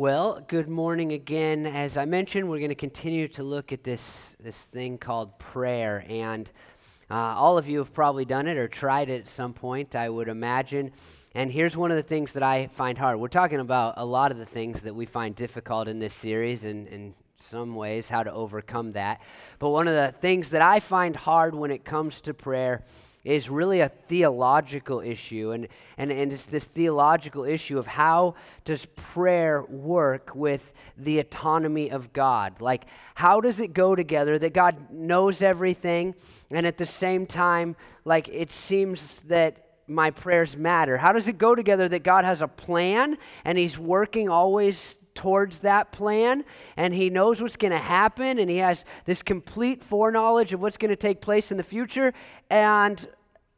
Well, good morning again. As I mentioned, we're going to continue to look at this, this thing called prayer. And uh, all of you have probably done it or tried it at some point, I would imagine. And here's one of the things that I find hard. We're talking about a lot of the things that we find difficult in this series, and in some ways, how to overcome that. But one of the things that I find hard when it comes to prayer is really a theological issue. And, and, and it's this theological issue of how does prayer work with the autonomy of God? Like, how does it go together that God knows everything, and at the same time, like, it seems that my prayers matter? How does it go together that God has a plan and He's working always towards that plan and he knows what's going to happen and he has this complete foreknowledge of what's going to take place in the future and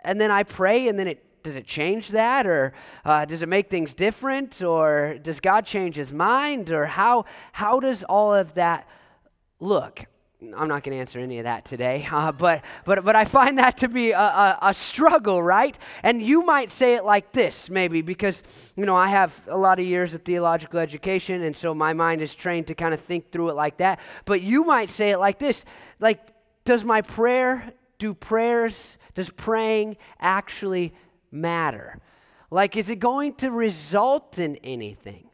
and then I pray, and then it does it change that, or uh, does it make things different, or does God change His mind, or how how does all of that look? I'm not going to answer any of that today, uh, but, but, but I find that to be a, a, a, struggle, right? And you might say it like this, maybe, because, you know, I have a lot of years of theological education, and so my mind is trained to kind of think through it like that. But you might say it like this like, does my prayer, do prayers does praying actually matter? Like, is it going to result in anything?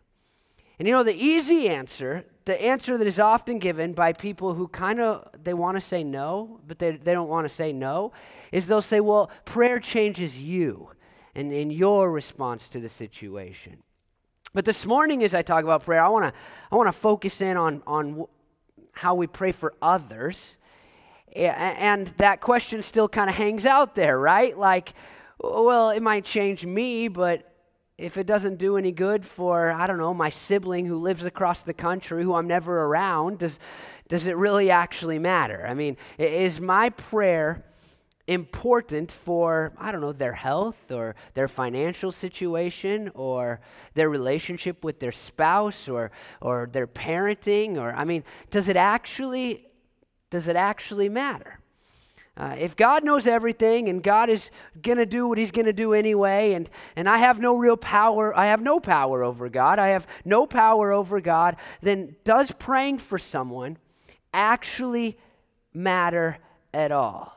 And you know, the easy answer, the answer that is often given by people who kind of they want to say no, but they, they don't want to say no, is they'll say, well, prayer changes you and in your response to the situation. But this morning, as I talk about prayer, I want to I want to focus in on on how we pray for others and that question still kind of hangs out there, right? Like, well, it might change me, but if it doesn't do any good for, I don't know, my sibling who lives across the country who I'm never around, does, does it really actually matter? I mean, is my prayer important for, I don't know, their health or their financial situation or their relationship with their spouse or, or their parenting? Or, I mean, does it actually does it actually matter? Uh, if God knows everything and God is going to do what He's going to do anyway, and, and I have no real power, I have no power over God, I have no power over God, then does praying for someone actually matter at all?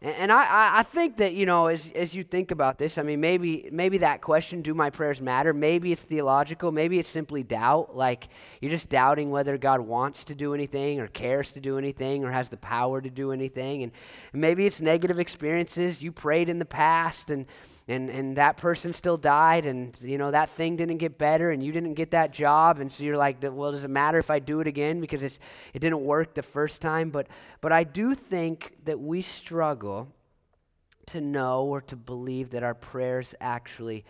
And I, I think that, you know, as, as you think about this, I mean, maybe, maybe that question, do my prayers matter? Maybe it's theological. Maybe it's simply doubt. Like you're just doubting whether God wants to do anything or cares to do anything or has the power to do anything. And maybe it's negative experiences. You prayed in the past and, and and that person still died and you know that thing didn't get better and you didn't get that job and so you're like well does it matter if i do it again? Because it's, it didn't work the first time but but i do think that we struggle to know or to believe that our prayers actually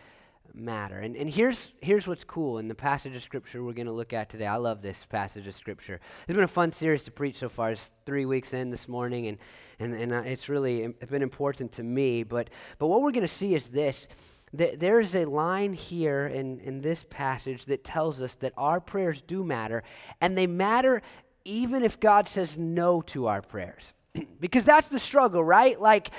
matter. And, and here's, here's what's cool in the passage of Scripture we're going to look at today. I love this passage of Scripture. It's been a fun series to preach so far. It's three weeks in this morning, and, and, and uh, it's really been important to me. But, but what we're going to see is this. That there's a line here in, in this passage that tells us that our prayers do matter, and they matter even if God says no to our prayers. because that's the struggle, right? Like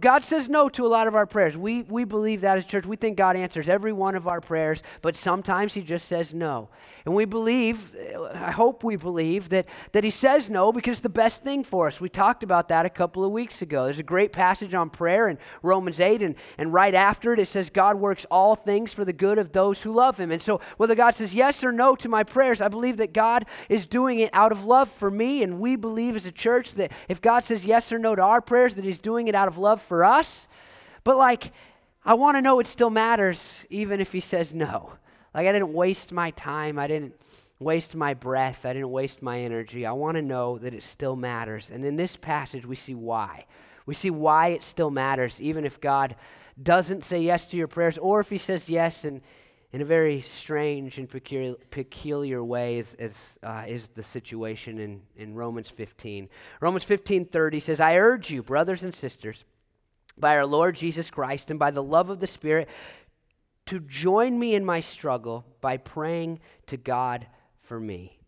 God says no to a lot of our prayers. We we believe that as church. We think God answers every one of our prayers, but sometimes he just says no. And we believe, I hope we believe that that he says no because it's the best thing for us. We talked about that a couple of weeks ago. There's a great passage on prayer in Romans 8 and and right after it it says God works all things for the good of those who love him. And so whether God says yes or no to my prayers, I believe that God is doing it out of love for me and we believe as a church that if God says yes or no to our prayers, that He's doing it out of love for us. But like, I want to know it still matters, even if He says no. Like, I didn't waste my time. I didn't waste my breath. I didn't waste my energy. I want to know that it still matters. And in this passage, we see why. We see why it still matters, even if God doesn't say yes to your prayers, or if He says yes and in a very strange and peculiar, peculiar way is, is, uh, is the situation in, in Romans 15. Romans 15:30 says, I urge you, brothers and sisters, by our Lord Jesus Christ and by the love of the Spirit, to join me in my struggle by praying to God for me.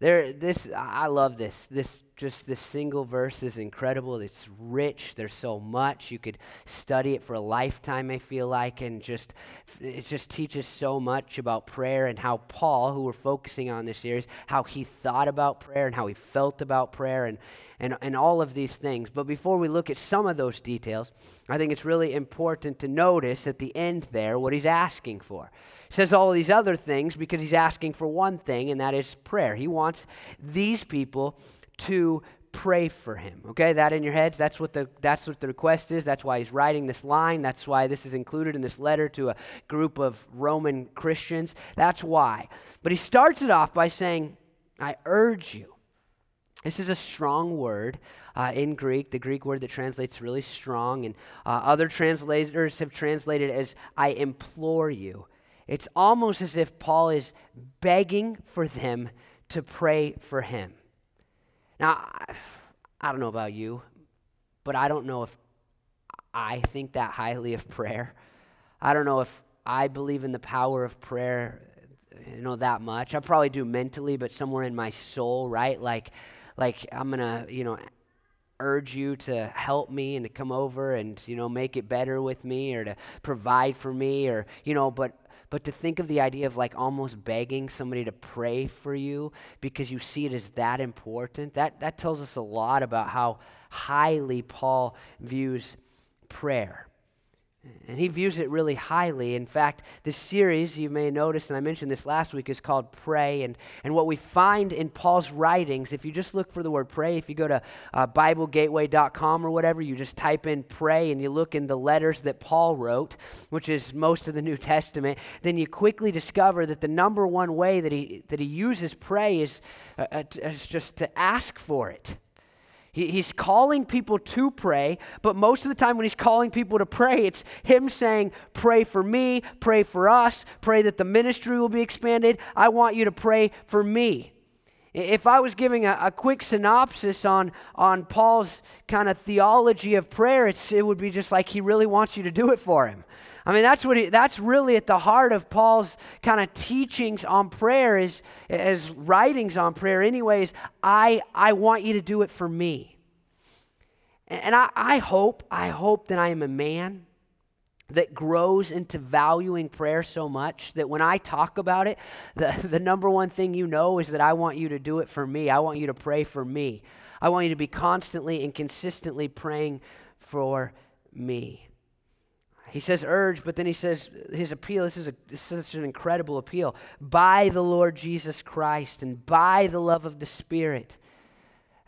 There, this I love this this just this single verse is incredible. It's rich. There's so much. You could study it for a lifetime, I feel like, and just it just teaches so much about prayer and how Paul, who we're focusing on this series, how he thought about prayer and how he felt about prayer and and, and all of these things. But before we look at some of those details, I think it's really important to notice at the end there what he's asking for. Says all these other things because he's asking for one thing, and that is prayer. He wants these people to pray for him. Okay, that in your heads, that's what the that's what the request is. That's why he's writing this line. That's why this is included in this letter to a group of Roman Christians. That's why. But he starts it off by saying, I urge you. This is a strong word uh, in Greek, the Greek word that translates really strong, and uh, other translators have translated as I implore you. It's almost as if Paul is begging for them to pray for him. Now, I don't know about you, but I don't know if I think that highly of prayer. I don't know if I believe in the power of prayer, you know, that much. I probably do mentally, but somewhere in my soul, right? Like, like I'm gonna, you know, urge you to help me and to come over and you know make it better with me or to provide for me or you know but but to think of the idea of like almost begging somebody to pray for you because you see it as that important, that, that tells us a lot about how highly Paul views prayer. And he views it really highly. In fact, this series, you may notice, and I mentioned this last week, is called Pray. And, and what we find in Paul's writings, if you just look for the word pray, if you go to uh, BibleGateway.com or whatever, you just type in pray and you look in the letters that Paul wrote, which is most of the New Testament, then you quickly discover that the number one way that he, that he uses pray is, uh, uh is just to ask for it. He, he's calling people to pray, but most of the time when he's calling people to pray, it's him saying, Pray for me, pray for us, pray that the ministry will be expanded. I want you to pray for me. If I was giving a, a quick synopsis on, on Paul's kind of theology of prayer, it would be just like he really wants you to do it for him. I mean, that's what he, that's really at the heart of Paul's kind of teachings on prayer, is as writings on prayer. Anyways, I I want you to do it for me. And I, I hope, I hope that I am a man that grows into valuing prayer so much that when I talk about it, the, the number one thing you know is that I want you to do it for me. I want you to pray for me. I want you to be constantly and consistently praying for me. He says urge, but then he says his appeal. This is, a, this is such an incredible appeal. By the Lord Jesus Christ and by the love of the Spirit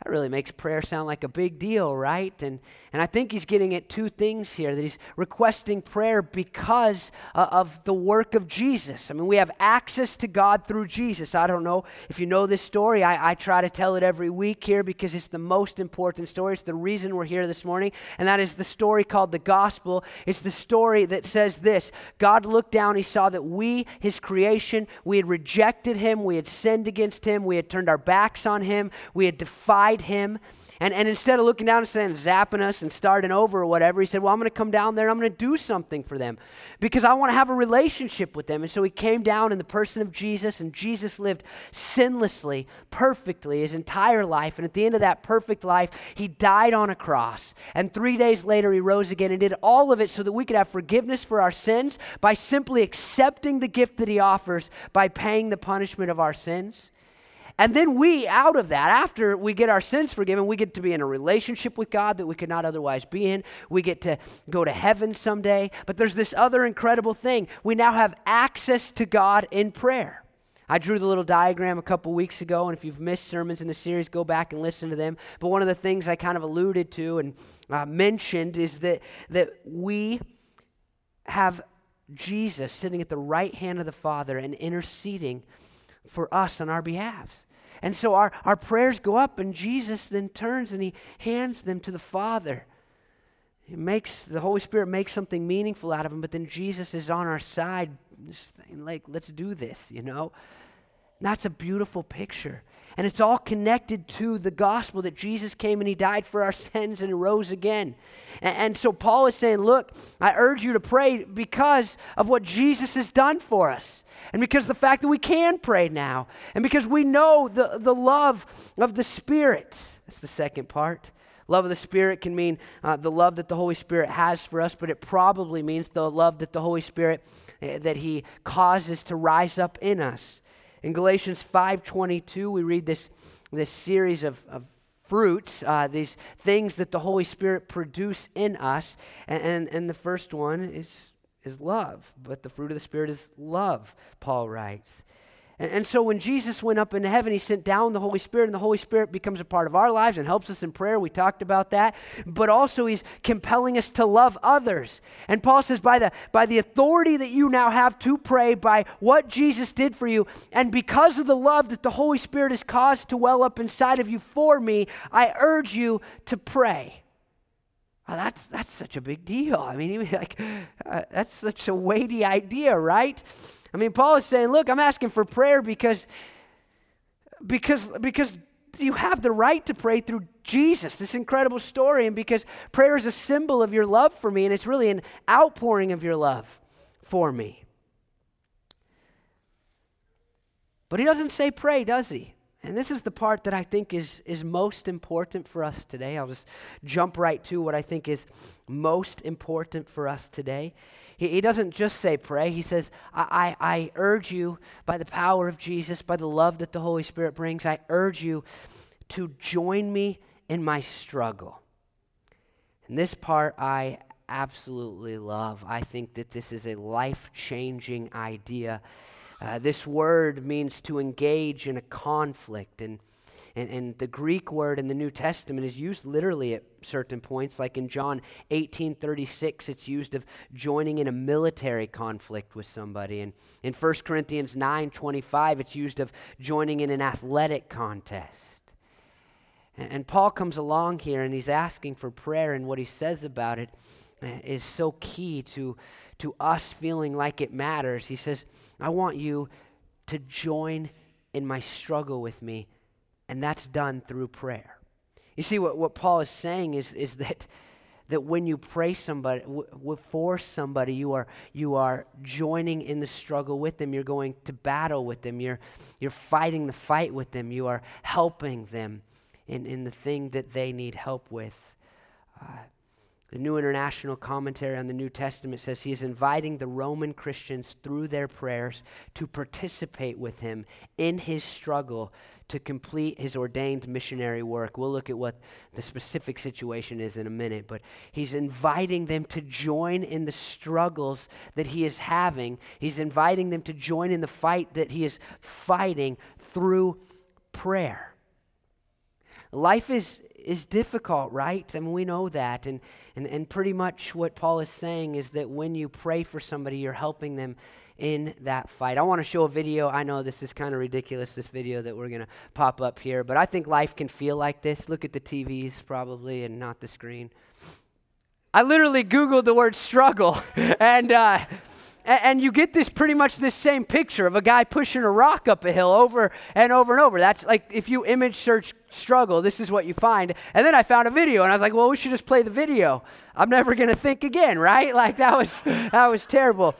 that really makes prayer sound like a big deal, right? And, and I think he's getting at two things here that he's requesting prayer because uh, of the work of Jesus. I mean, we have access to God through Jesus. I don't know if you know this story. I, I try to tell it every week here because it's the most important story. It's the reason we're here this morning, and that is the story called the gospel. It's the story that says this God looked down, he saw that we, his creation, we had rejected him, we had sinned against him, we had turned our backs on him, we had defied him. And, and instead of looking down and saying, zapping us and starting over or whatever, he said, Well, I'm going to come down there and I'm going to do something for them because I want to have a relationship with them. And so he came down in the person of Jesus, and Jesus lived sinlessly, perfectly his entire life. And at the end of that perfect life, he died on a cross. And three days later, he rose again and did all of it so that we could have forgiveness for our sins by simply accepting the gift that he offers by paying the punishment of our sins. And then we, out of that, after we get our sins forgiven, we get to be in a relationship with God that we could not otherwise be in. We get to go to heaven someday. But there's this other incredible thing. We now have access to God in prayer. I drew the little diagram a couple weeks ago, and if you've missed sermons in the series, go back and listen to them. But one of the things I kind of alluded to and uh, mentioned is that, that we have Jesus sitting at the right hand of the Father and interceding for us on our behalves. And so our, our prayers go up, and Jesus then turns and he hands them to the Father. He makes the Holy Spirit makes something meaningful out of them, but then Jesus is on our side, like, let's do this, you know? That's a beautiful picture. And it's all connected to the gospel that Jesus came and he died for our sins and rose again. And, and, so Paul is saying, Look, I urge you to pray because of what Jesus has done for us. And because the fact that we can pray now. And because we know the, the love of the Spirit. That's the second part. Love of the Spirit can mean uh, the love that the Holy Spirit has for us, but it probably means the love that the Holy Spirit uh, that He causes to rise up in us. In Galatians 5:22, we read this this series of, of fruits, uh, these things that the Holy Spirit produce in us, and, and and the first one is is love, but the fruit of the Spirit is love. Paul writes. And, and so when Jesus went up into heaven, he sent down the Holy Spirit, and the Holy Spirit becomes a part of our lives and helps us in prayer. We talked about that. But also, he's compelling us to love others. And Paul says, by the, by the authority that you now have to pray, by what Jesus did for you, and because of the love that the Holy Spirit has caused to well up inside of you for me, I urge you to pray. that's, that's such a big deal. I mean, like, uh, that's such a weighty idea, right? I mean, Paul is saying, look, I'm asking for prayer because, because, because you have the right to pray through Jesus, this incredible story, and because prayer is a symbol of your love for me, and it's really an outpouring of your love for me. But he doesn't say pray, does he? And this is the part that I think is, is most important for us today. I'll just jump right to what I think is most important for us today. He, he doesn't just say pray, he says, I, I, I urge you by the power of Jesus, by the love that the Holy Spirit brings, I urge you to join me in my struggle. And this part I absolutely love. I think that this is a life changing idea. Uh, this word means to engage in a conflict. And and, and the Greek word in the New Testament is used literally at certain points, like in John 18 36, it's used of joining in a military conflict with somebody. And in 1 Corinthians 9 25, it's used of joining in an athletic contest. And, and Paul comes along here and he's asking for prayer, and what he says about it eh, so key to, to us feeling like it matters. He says, I want you to join in my struggle with me and that's done through prayer. You see, what, what Paul is saying is, is that, that when you pray somebody w- for somebody, you are, you are joining in the struggle with them. You're going to battle with them. You're, you're fighting the fight with them. You are helping them in, in the thing that they need help with. Uh, the New International Commentary on the New Testament says he is inviting the Roman Christians through their prayers to participate with him in his struggle to complete his ordained missionary work. We'll look at what the specific situation is in a minute, but he's inviting them to join in the struggles that he is having. He's inviting them to join in the fight that he is fighting through prayer. Life is is difficult, right? I mean, we know that. And, and, and pretty much what Paul is saying is that when you pray for somebody, you're helping them in that fight. I want to show a video. I know this is kind of ridiculous, this video that we're going to pop up here, but I think life can feel like this. Look at the TVs, probably, and not the screen. I literally Googled the word struggle, and, uh, and you get this pretty much this same picture of a guy pushing a rock up a hill over and over and over. That's like if you image search struggle, this is what you find. And then I found a video and I was like, well, we should just play the video. I'm never to think again, right? Like that was that was terrible.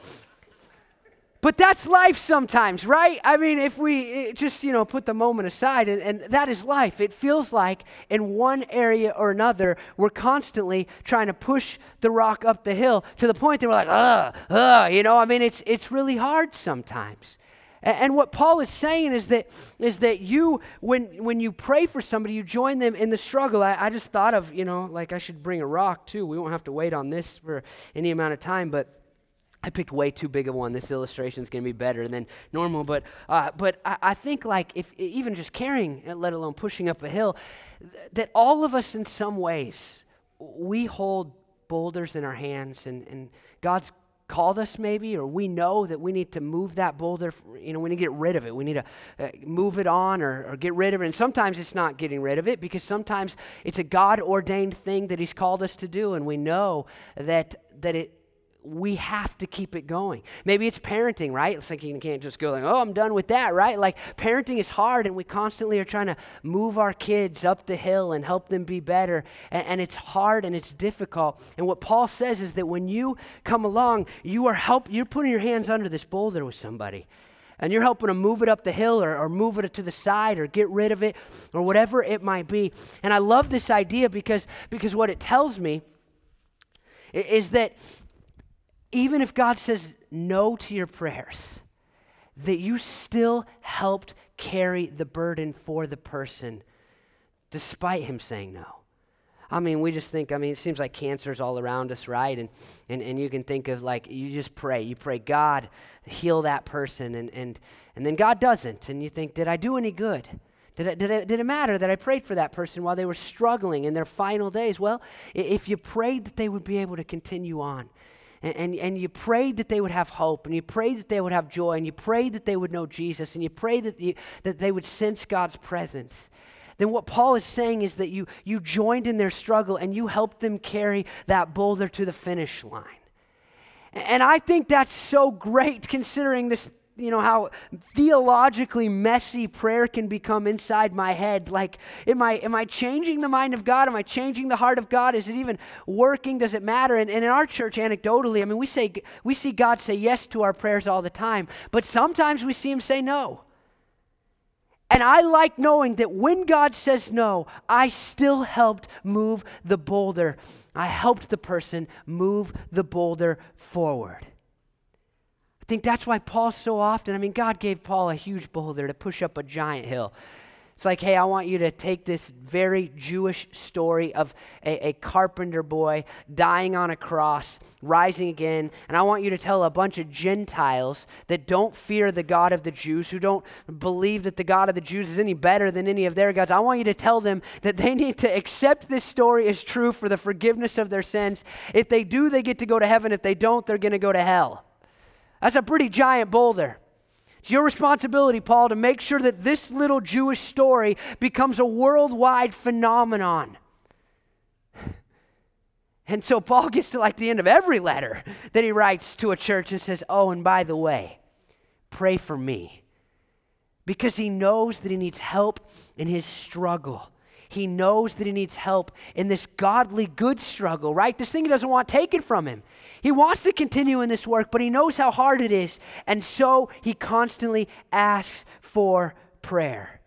But that's life sometimes, right? I mean, if we just, you know, put the moment aside, and, and, that is life. It feels like in one area or another, we're constantly trying to push the rock up the hill to the point that we're like, ugh, ugh, you know, I mean, it's, it's really hard sometimes. And, and what Paul is saying is that, is that you, when, when you pray for somebody, you join them in the struggle. I, I just thought of, you know, like I should bring a rock too. We won't have to wait on this for any amount of time, but I picked way too big of one. This illustration is going to be better than normal, but uh, but I, I, think like if even just carrying, uh, let alone pushing up a hill, th- that all of us in some ways we hold boulders in our hands, and and God's called us maybe, or we know that we need to move that boulder. You know, we need to get rid of it. We need to uh, move it on or, or get rid of it. And sometimes it's not getting rid of it because sometimes it's a God ordained thing that He's called us to do, and we know that that it we have to keep it going. Maybe it's parenting, right? It's like you can't just go like, oh, I'm done with that, right? Like parenting is hard and we constantly are trying to move our kids up the hill and help them be better. And, and it's hard and it's difficult. And what Paul says is that when you come along, you are help you're putting your hands under this boulder with somebody. and you're helping them move it up the hill or, or move it to the side or get rid of it or whatever it might be. And I love this idea because, because what it tells me is that even if God says no to your prayers, that you still helped carry the burden for the person despite him saying no. I mean, we just think, I mean, it seems like cancer's all around us, right? And, and, and you can think of like, you just pray. You pray, God, heal that person. And, and, and then God doesn't. And you think, did I do any good? Did it, did, it, did it matter that I prayed for that person while they were struggling in their final days? Well, if you prayed that they would be able to continue on, and, and, and, you prayed that they would have hope, and you prayed that they would have joy, and you prayed that they would know Jesus, and you prayed that, you, that they would sense God's presence, then what Paul is saying is that you, you joined in their struggle and you helped them carry that boulder to the finish line. And I think that's so great considering this, you know, how theologically messy prayer can become inside my head. Like, am I, am I changing the mind of God? Am I changing the heart of God? Is it even working? Does it matter? And, and in our church, anecdotally, I mean, we, say, we see God say yes to our prayers all the time, but sometimes we see Him say no. And I like knowing that when God says no, I still helped move the boulder. I helped the person move the boulder forward. I think that's why Paul so often, I mean, God gave Paul a huge boulder to push up a giant hill. It's like, hey, I want you to take this very Jewish story of a, a, carpenter boy dying on a cross, rising again, and I want you to tell a bunch of Gentiles that don't fear the God of the Jews, who don't believe that the God of the Jews is any better than any of their gods. I want you to tell them that they need to accept this story as true for the forgiveness of their sins. If they do, they get to go to heaven. If they don't, they're going to go to hell. That's a pretty giant boulder. It's your responsibility, Paul, to make sure that this little Jewish story becomes a worldwide phenomenon. And so Paul gets to like the end of every letter that he writes to a church and says, Oh, and by the way, pray for me. Because he knows that he needs help in his struggle. He knows that he needs help in this godly good struggle, right? This thing he doesn't want taken from him. He wants to continue in this work, but he knows how hard it is. And so he constantly asks for prayer.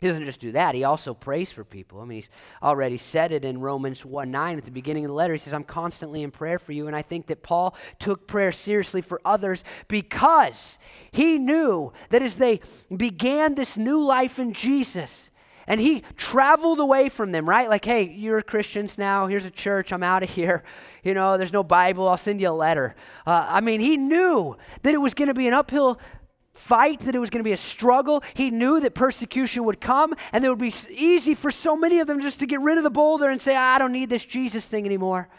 He doesn't just do that, he also prays for people. I mean, he's already said it in Romans 1 9 at the beginning of the letter. He says, I'm constantly in prayer for you. And I think that Paul took prayer seriously for others because he knew that as they began this new life in Jesus, and he traveled away from them, right? Like, hey, you're Christians now. Here's a church. I'm out of here. You know, there's no Bible. I'll send you a letter. Uh, I mean, he knew that it was going to be an uphill fight, that it was going to be a struggle. He knew that persecution would come, and it would be easy for so many of them just to get rid of the boulder and say, I don't need this Jesus thing anymore.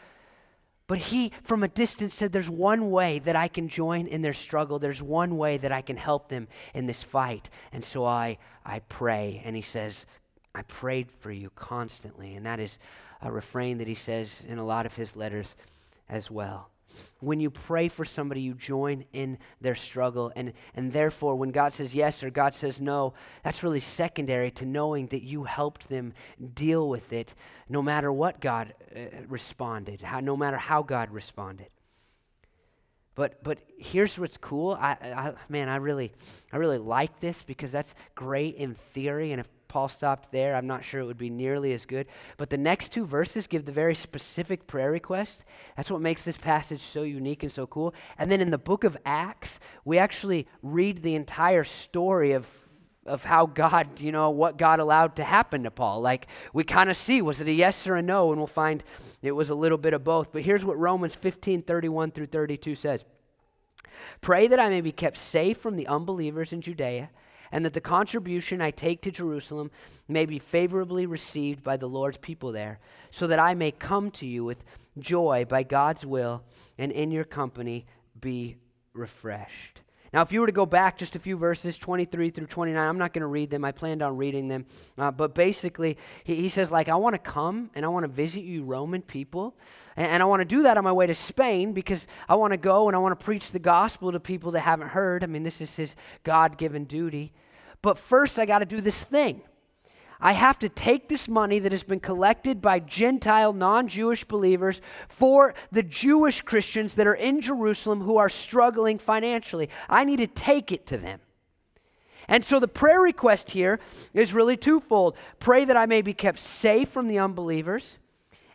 But he, from a distance, said, There's one way that I can join in their struggle. There's one way that I can help them in this fight. And so I, I pray. And he says, I prayed for you constantly. And that is a refrain that he says in a lot of his letters as well. When you pray for somebody, you join in their struggle. And, and therefore, when God says yes or God says no, that's really secondary to knowing that you helped them deal with it no matter what God uh, responded, how, no matter how God responded. But but here's what's cool. I, I man, I really I really like this because that's great in theory. And if Paul stopped there, I'm not sure it would be nearly as good. But the next two verses give the very specific prayer request. That's what makes this passage so unique and so cool. And then in the book of Acts, we actually read the entire story of of how God, you know, what God allowed to happen to Paul. Like we kind of see, was it a yes or a no? And we'll find it was a little bit of both. But here's what Romans 15, 31 through 32 says. Pray that I may be kept safe from the unbelievers in Judea and that the contribution I take to Jerusalem may be favorably received by the Lord's people there, so that I may come to you with joy by God's will, and in your company be refreshed. Now, if you were to go back just a few verses, 23 through 29, I'm not going to read them. I planned on reading them. Uh, but basically, he, he, says, like, I want to come and I want to visit you, Roman people. And, and I want to do that on my way to Spain because I want to go and I want to preach the gospel to people that haven't heard. I mean, this is his God given duty. But first, I got to do this thing. I have to take this money that has been collected by Gentile, non Jewish believers for the Jewish Christians that are in Jerusalem who are struggling financially. I need to take it to them. And so the prayer request here is really twofold pray that I may be kept safe from the unbelievers,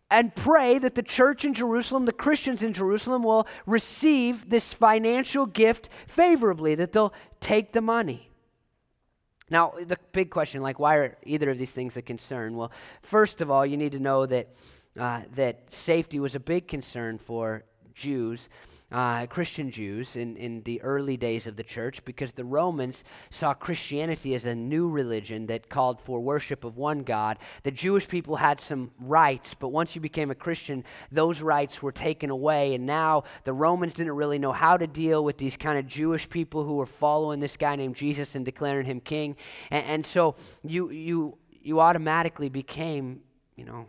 and pray that the church in Jerusalem, the Christians in Jerusalem, will receive this financial gift favorably, that they'll take the money. Now, the big question, like, why are either of these things a concern? Well, first of all, you need to know that, uh, that safety was a big concern for Jews uh, Christian Jews in, in the early days of the church because the Romans saw Christianity as a new religion that called for worship of one God. The Jewish people had some rights, but once you became a Christian, those rights were taken away. And now the Romans didn't really know how to deal with these kind of Jewish people who were following this guy named Jesus and declaring him king. And, and so you, you, you automatically became, you know,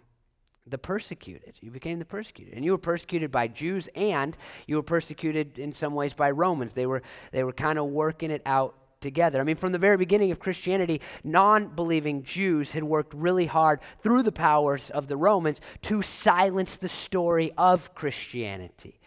the persecuted. You became the persecuted. And you were persecuted by Jews and you were persecuted in some ways by Romans. They were, they were kind of working it out together. I mean, from the very beginning of Christianity, non believing Jews had worked really hard through the powers of the Romans to silence the story of Christianity.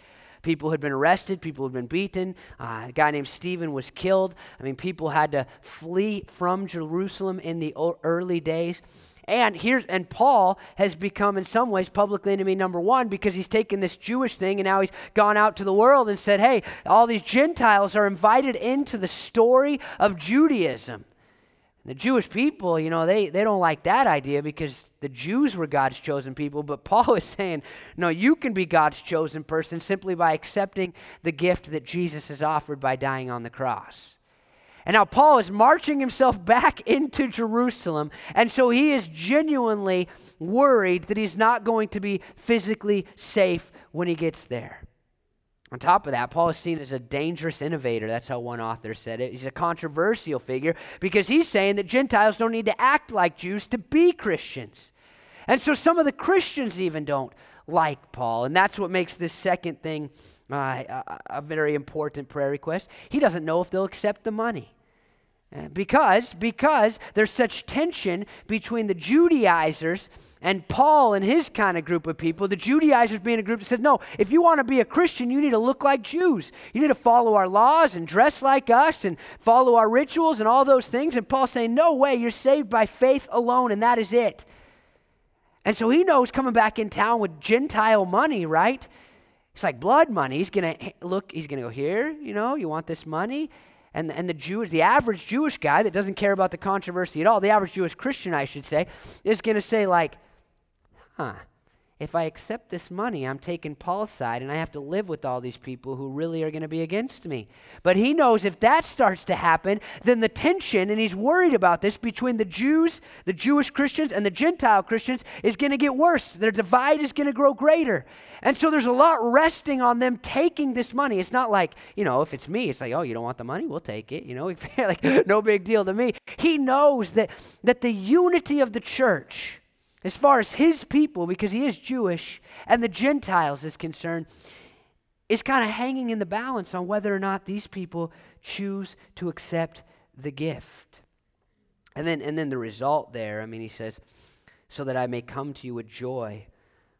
People had been arrested, people had been beaten. Uh, a guy named Stephen was killed. I mean, people had to flee from Jerusalem in the early days. And here and Paul has become in some ways public enemy number 1 because he's taken this Jewish thing and now he's gone out to the world and said, "Hey, all these Gentiles are invited into the story of Judaism." The Jewish people, you know, they, they don't like that idea because the Jews were God's chosen people. But Paul is saying, no, you can be God's chosen person simply by accepting the gift that Jesus has offered by dying on the cross. And now Paul is marching himself back into Jerusalem. And so he is genuinely worried that he's not going to be physically safe when he gets there. On top of that, Paul is seen as a dangerous innovator. That's how one author said it. He's a controversial figure because he's saying that Gentiles don't need to act like Jews to be Christians. And so some of the Christians even don't like Paul. And that's what makes this second thing uh, a, a very important prayer request. He doesn't know if they'll accept the money. Uh, because, because there's such tension between the Judaizers and Paul and his kind of group of people, the Judaizers being a group that said, no, if you want to be a Christian, you need to look like Jews. You need to follow our laws and dress like us and follow our rituals and all those things. And Paul's saying, no way, you're saved by faith alone, and that is it. And so he knows coming back in town with Gentile money, right? It's like blood money. He's going to look, he's going to go here, you know, you want this money? And, and the Jewish, the average Jewish guy that doesn't care about the controversy at all, the average Jewish Christian, I should say, is going to say, like, huh, if I accept this money, I'm taking Paul's side and I have to live with all these people who really are going to be against me. But he knows if that starts to happen, then the tension, and he's worried about this, between the Jews, the Jewish Christians, and the Gentile Christians is going to get worse. Their divide is going to grow greater. And so there's a lot resting on them taking this money. It's not like, you know, if it's me, it's like, oh, you don't want the money? We'll take it. You know, like no big deal to me. He knows that, that the unity of the church as far as his people, because he is Jewish, and the Gentiles is concerned, is kind of hanging in the balance on whether or not these people choose to accept the gift. And then, and then the result there, I mean, he says, so that I may come to you with joy,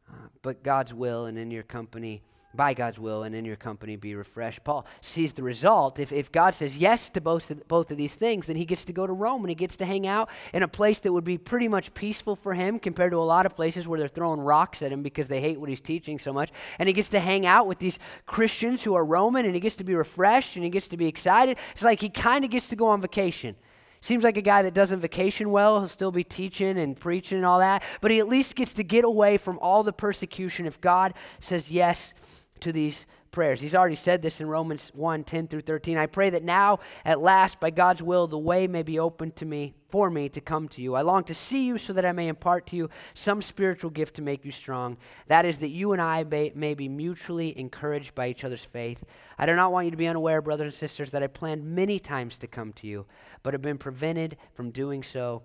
uh, but God's will and in your company by God's will and in your company be refreshed. Paul sees the result. If, if God says yes to both of, both of these things, then he gets to go to Rome and he gets to hang out in a place that would be pretty much peaceful for him compared to a lot of places where they're throwing rocks at him because they hate what he's teaching so much. And he gets to hang out with these Christians who are Roman and he gets to be refreshed and he gets to be excited. It's like he kind of gets to go on vacation. Seems like a guy that doesn't vacation well. He'll still be teaching and preaching and all that, but he at least gets to get away from all the persecution if God says yes to these prayers. He's already said this in Romans 1 10 through 13. I pray that now, at last, by God's will, the way may be open to me, for me to come to you. I long to see you so that I may impart to you some spiritual gift to make you strong. That is, that you and I may, may be mutually encouraged by each other's faith. I do not want you to be unaware, brothers and sisters, that I planned many times to come to you, but have been prevented from doing so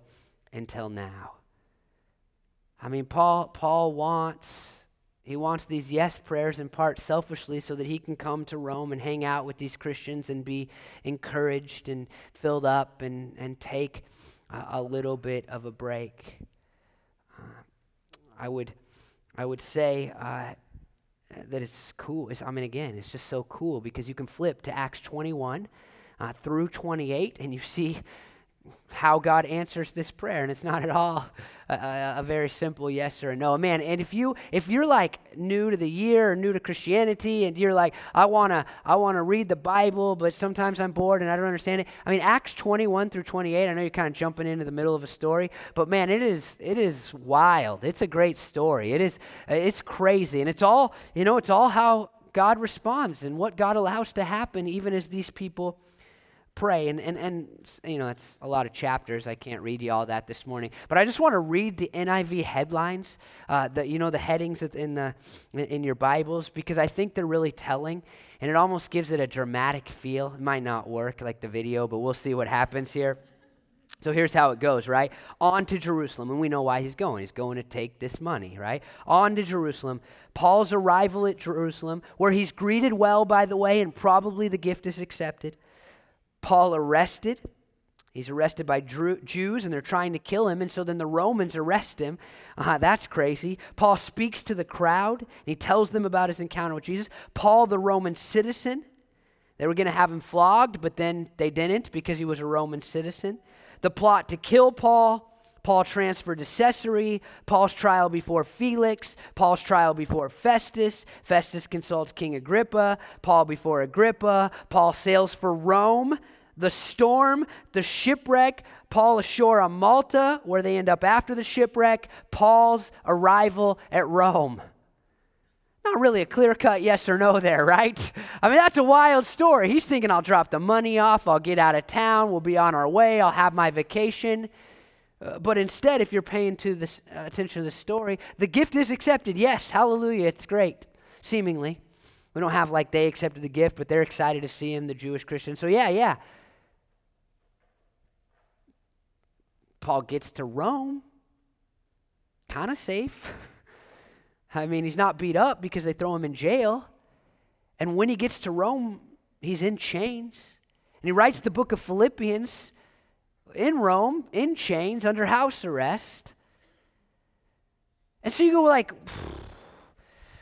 until now. I mean, Paul, Paul wants he wants these yes prayers in part selfishly so that he can come to Rome and hang out with these Christians and be encouraged and filled up and, and take a, a little bit of a break. Uh, I would, I would say uh, that it's cool. It's, I mean, again, it's just so cool because you can flip to Acts 21 uh, through 28 and you see how God answers this prayer, and it's not at all a, a, a, very simple yes or a no. Man, and if you if you're like new to the year or new to Christianity, and you're like, I wanna I wanna read the Bible, but sometimes I'm bored and I don't understand it. I mean, Acts 21 through 28. I know you're kind of jumping into the middle of a story, but man, it is it is wild. It's a great story. It is it's crazy, and it's all you know. It's all how God responds and what God allows to happen, even as these people pray. And, and, and, you know, it's a lot of chapters. I can't read you all that this morning. But I just want to read the NIV headlines, uh, the, you know, the headings in, the, in your Bibles, because I think they're really telling. And it almost gives it a dramatic feel. It might not work like the video, but we'll see what happens here. So here's how it goes, right? On to Jerusalem, and we know why he's going. He's going to take this money, right? On to Jerusalem. Paul's arrival at Jerusalem, where he's greeted well, by the way, and probably the gift is accepted. Paul arrested. He's arrested by Jews and they're trying to kill him, and so then the Romans arrest him. Uh, that's crazy. Paul speaks to the crowd and he tells them about his encounter with Jesus. Paul, the Roman citizen, they were going to have him flogged, but then they didn't because he was a Roman citizen. The plot to kill Paul. Paul transferred to Caesarea, Paul's trial before Felix, Paul's trial before Festus, Festus consults King Agrippa, Paul before Agrippa, Paul sails for Rome, the storm, the shipwreck, Paul ashore on Malta, where they end up after the shipwreck, Paul's arrival at Rome. Not really a clear cut yes or no there, right? I mean, that's a wild story. He's thinking, I'll drop the money off, I'll get out of town, we'll be on our way, I'll have my vacation. Uh, but instead, if you're paying to this, uh, attention to the story, the gift is accepted. Yes, hallelujah, it's great, seemingly. We don't have like they accepted the gift, but they're excited to see him, the Jewish Christian. So, yeah, yeah, Paul gets to Rome, kind of safe. I mean, he's not beat up because they throw him in jail. And when he gets to Rome, he's in chains. And he writes the book of Philippians in Rome, in chains, under house arrest. And so you go like,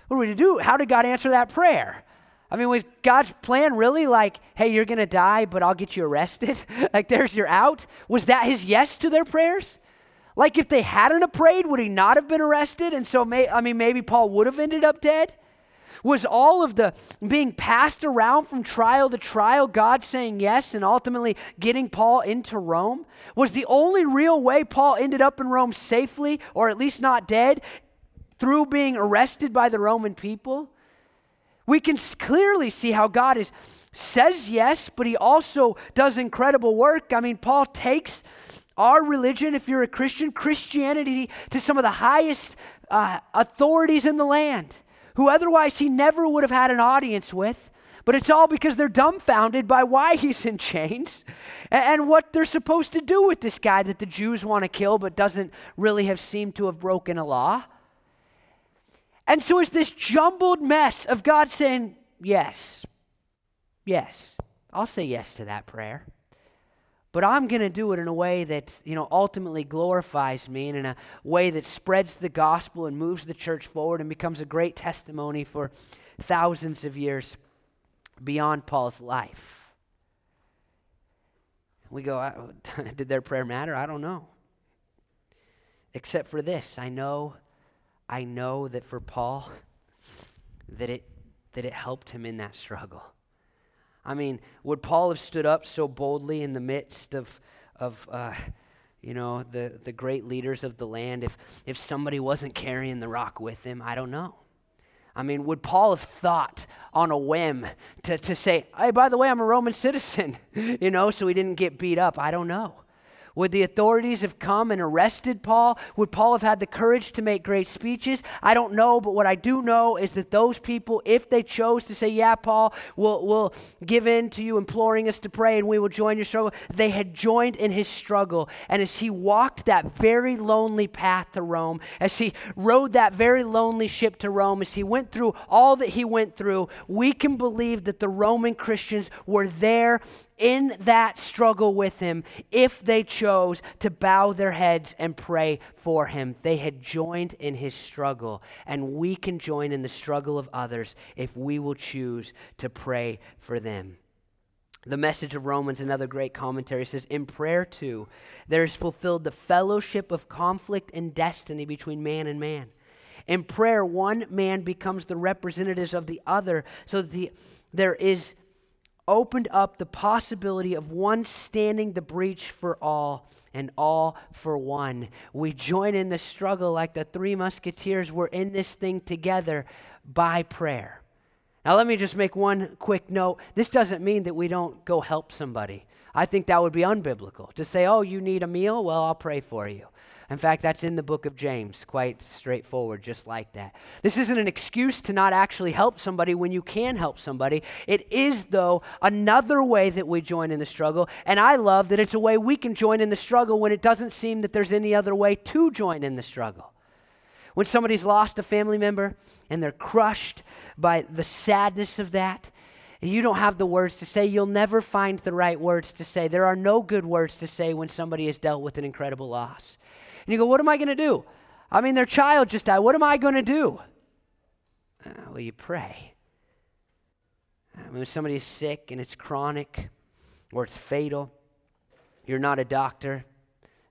what are we to do? How did God answer that prayer? I mean, was God's plan really like, hey, you're going to die, but I'll get you arrested? like, there's your out? Was that his yes to their prayers? Like, if they hadn't prayed, would he not have been arrested? And so, may, I mean, maybe Paul would have ended up dead? Was all of the being passed around from trial to trial, God saying yes and ultimately getting Paul into Rome? Was the only real way Paul ended up in Rome safely, or at least not dead, through being arrested by the Roman people? We can clearly see how God is says yes, but he also does incredible work. I mean, Paul takes our religion, if you're a Christian, Christianity, to some of the highest uh, authorities in the land who otherwise he never would have had an audience with. But it's all because they're dumbfounded by why he's in chains and, what they're supposed to do with this guy that the Jews want to kill but doesn't really have seemed to have broken a law. And so it's this jumbled mess of God saying, Yes, yes, I'll say yes to that prayer. But I'm going to do it in a way that, you know, ultimately glorifies me and in a way that spreads the gospel and moves the church forward and becomes a great testimony for thousands of years beyond Paul's life. We go, did their prayer matter? I don't know. Except for this, I know I know that for Paul, that it, that it helped him in that struggle. I mean, would Paul have stood up so boldly in the midst of, of uh, you know, the, the great leaders of the land if, if somebody wasn't carrying the rock with him? I don't know. I mean, would Paul have thought on a whim to, to say, hey, by the way, I'm a Roman citizen, you know, so he didn't get beat up? I don't know. Would the authorities have come and arrested Paul? Would Paul have had the courage to make great speeches? I don't know, but what I do know is that those people, if they chose to say, Yeah, Paul, we'll, we'll give in to you imploring us to pray and we will join your struggle, they had joined in his struggle. And as he walked that very lonely path to Rome, as he rode that very lonely ship to Rome, as he went through all that he went through, we can believe that the Roman Christians were there in that struggle with him if they chose to bow their heads and pray for him. They had joined in his struggle, and we can join in the struggle of others if we will choose to pray for them. The message of Romans, another great commentary, says In prayer, too, there is fulfilled the fellowship of conflict and destiny between man and man. In prayer, one man becomes the representatives of the other, so that the, there is opened up the possibility of one standing the breach for all and all for one. We join in the struggle like the three musketeers. We're in this thing together by prayer. Now, let me just make one quick note. This doesn't mean that we don't go help somebody. I think that would be unbiblical to say, oh, you need a meal? Well, I'll pray for you. In fact, that's in the book of James, quite straightforward, just like that. This isn't an excuse to not actually help somebody when you can help somebody. It is, though, another way that we join in the struggle. And I love that it's a way we can join in the struggle when it doesn't seem that there's any other way to join in the struggle. When somebody's lost a family member and they're crushed by the sadness of that, you don't have the words to say. You'll never find the right words to say. There are no good words to say when somebody has dealt with an incredible loss. And you go, What am I going to do? I mean, their child just died. What am I going to do? Uh, well, you pray. Mean, when somebody is sick and it's chronic or it's fatal, you're not a doctor.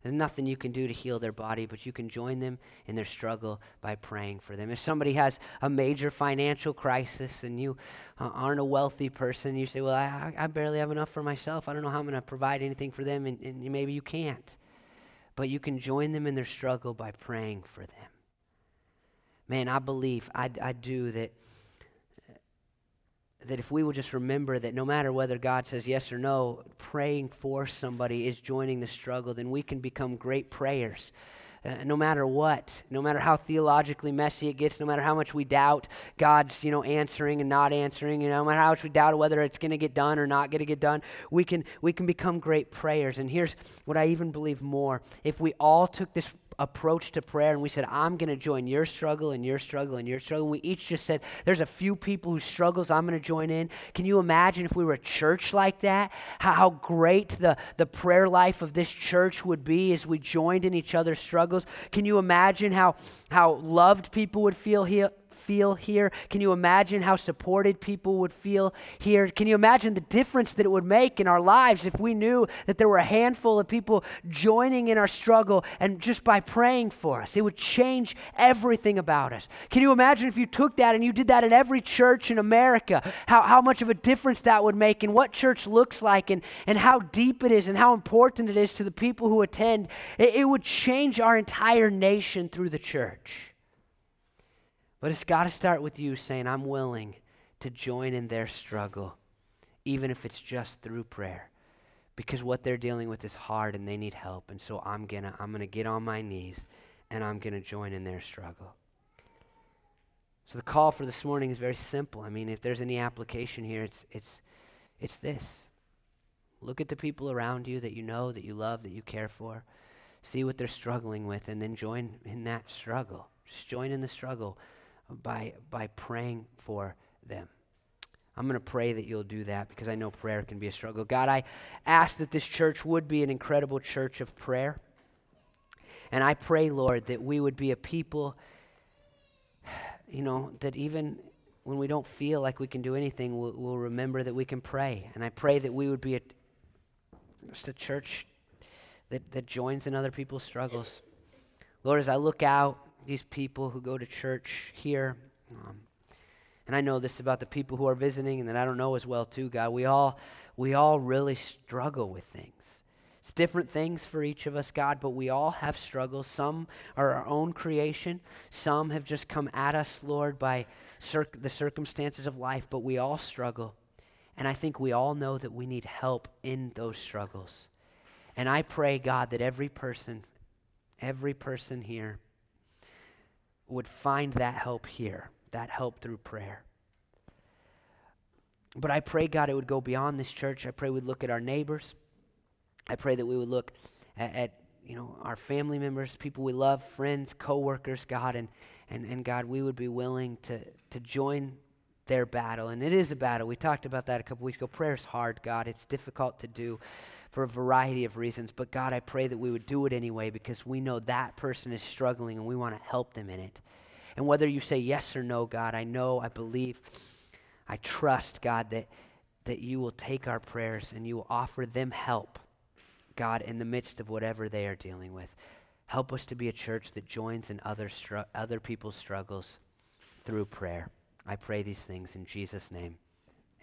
There's nothing you can do to heal their body, but you can join them in their struggle by praying for them. If somebody has a major financial crisis and you uh, aren't a wealthy person, you say, Well, I, I, barely have enough for myself. I don't know how I'm going to provide anything for them, and, and maybe you can't. But you can join them in their struggle by praying for them. Man, I believe, I, I do, that that if we will just remember that no matter whether God says yes or no, praying for somebody is joining the struggle, then we can become great prayers. Uh, no matter what, no matter how theologically messy it gets, no matter how much we doubt God's, you know, answering and not answering, you know, no matter how much we doubt whether it's going to get done or not going to get done, we can we can become great prayers. And here's what I even believe more: if we all took this approach to prayer and we said, I'm going to join your struggle and your struggle and your struggle. We each just said, there's a few people whose struggles I'm going to join in. Can you imagine if we were a church like that? How, how great the, the prayer life of this church would be as we joined in each other's struggles? Can you imagine how, how loved people would feel here? Feel here? Can you imagine how supported people would feel here? Can you imagine the difference that it would make in our lives if we knew that there were a handful of people joining in our struggle and just by praying for us? It would change everything about us. Can you imagine if you took that and you did that in every church in America? How, how much of a difference that would make and what church looks like and, and how deep it is and how important it is to the people who attend. It, it would change our entire nation through the church. But it's got to start with you saying, I'm willing to join in their struggle, even if it's just through prayer. Because what they're dealing with is hard and they need help. And so I'm going to I'm going to get on my knees and I'm going to join in their struggle. So the call for this morning is very simple. I mean, if there's any application here, it's it's it's this. Look at the people around you that you know, that you love, that you care for. See what they're struggling with and then join in that struggle. Just join in the struggle by, by praying for them. I'm going to pray that you'll do that because I know prayer can be a struggle. God, I ask that this church would be an incredible church of prayer. And I pray, Lord, that we would be a people, you know, that even when we don't feel like we can do anything, we'll, we'll remember that we can pray. And I pray that we would be a, just a church that, that joins in other people's struggles. Lord, as I look out these people who go to church here. Um, and I know this about the people who are visiting and that I don't know as well too, God. We all we all really struggle with things. It's different things for each of us, God, but we all have struggles. Some are our own creation. Some have just come at us, Lord, by cir- the circumstances of life, but we all struggle. And I think we all know that we need help in those struggles. And I pray, God, that every person, every person here would find that help here, that help through prayer. But I pray, God, it would go beyond this church. I pray we'd look at our neighbors. I pray that we would look at, at you know, our family members, people we love, friends, coworkers, God, and, and, and God, we would be willing to, to join their battle. And it is a battle. We talked about that a couple weeks ago. Prayer is hard, God. It's difficult to do for a variety of reasons. But God, I pray that we would do it anyway because we know that person is struggling and we want to help them in it. And whether you say yes or no, God, I know, I believe, I trust, God, that, that you will take our prayers and you will offer them help, God, in the midst of whatever they are dealing with. Help us to be a church that joins in other, other people's struggles through prayer. I pray these things in Jesus' name.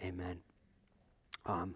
Amen. Um,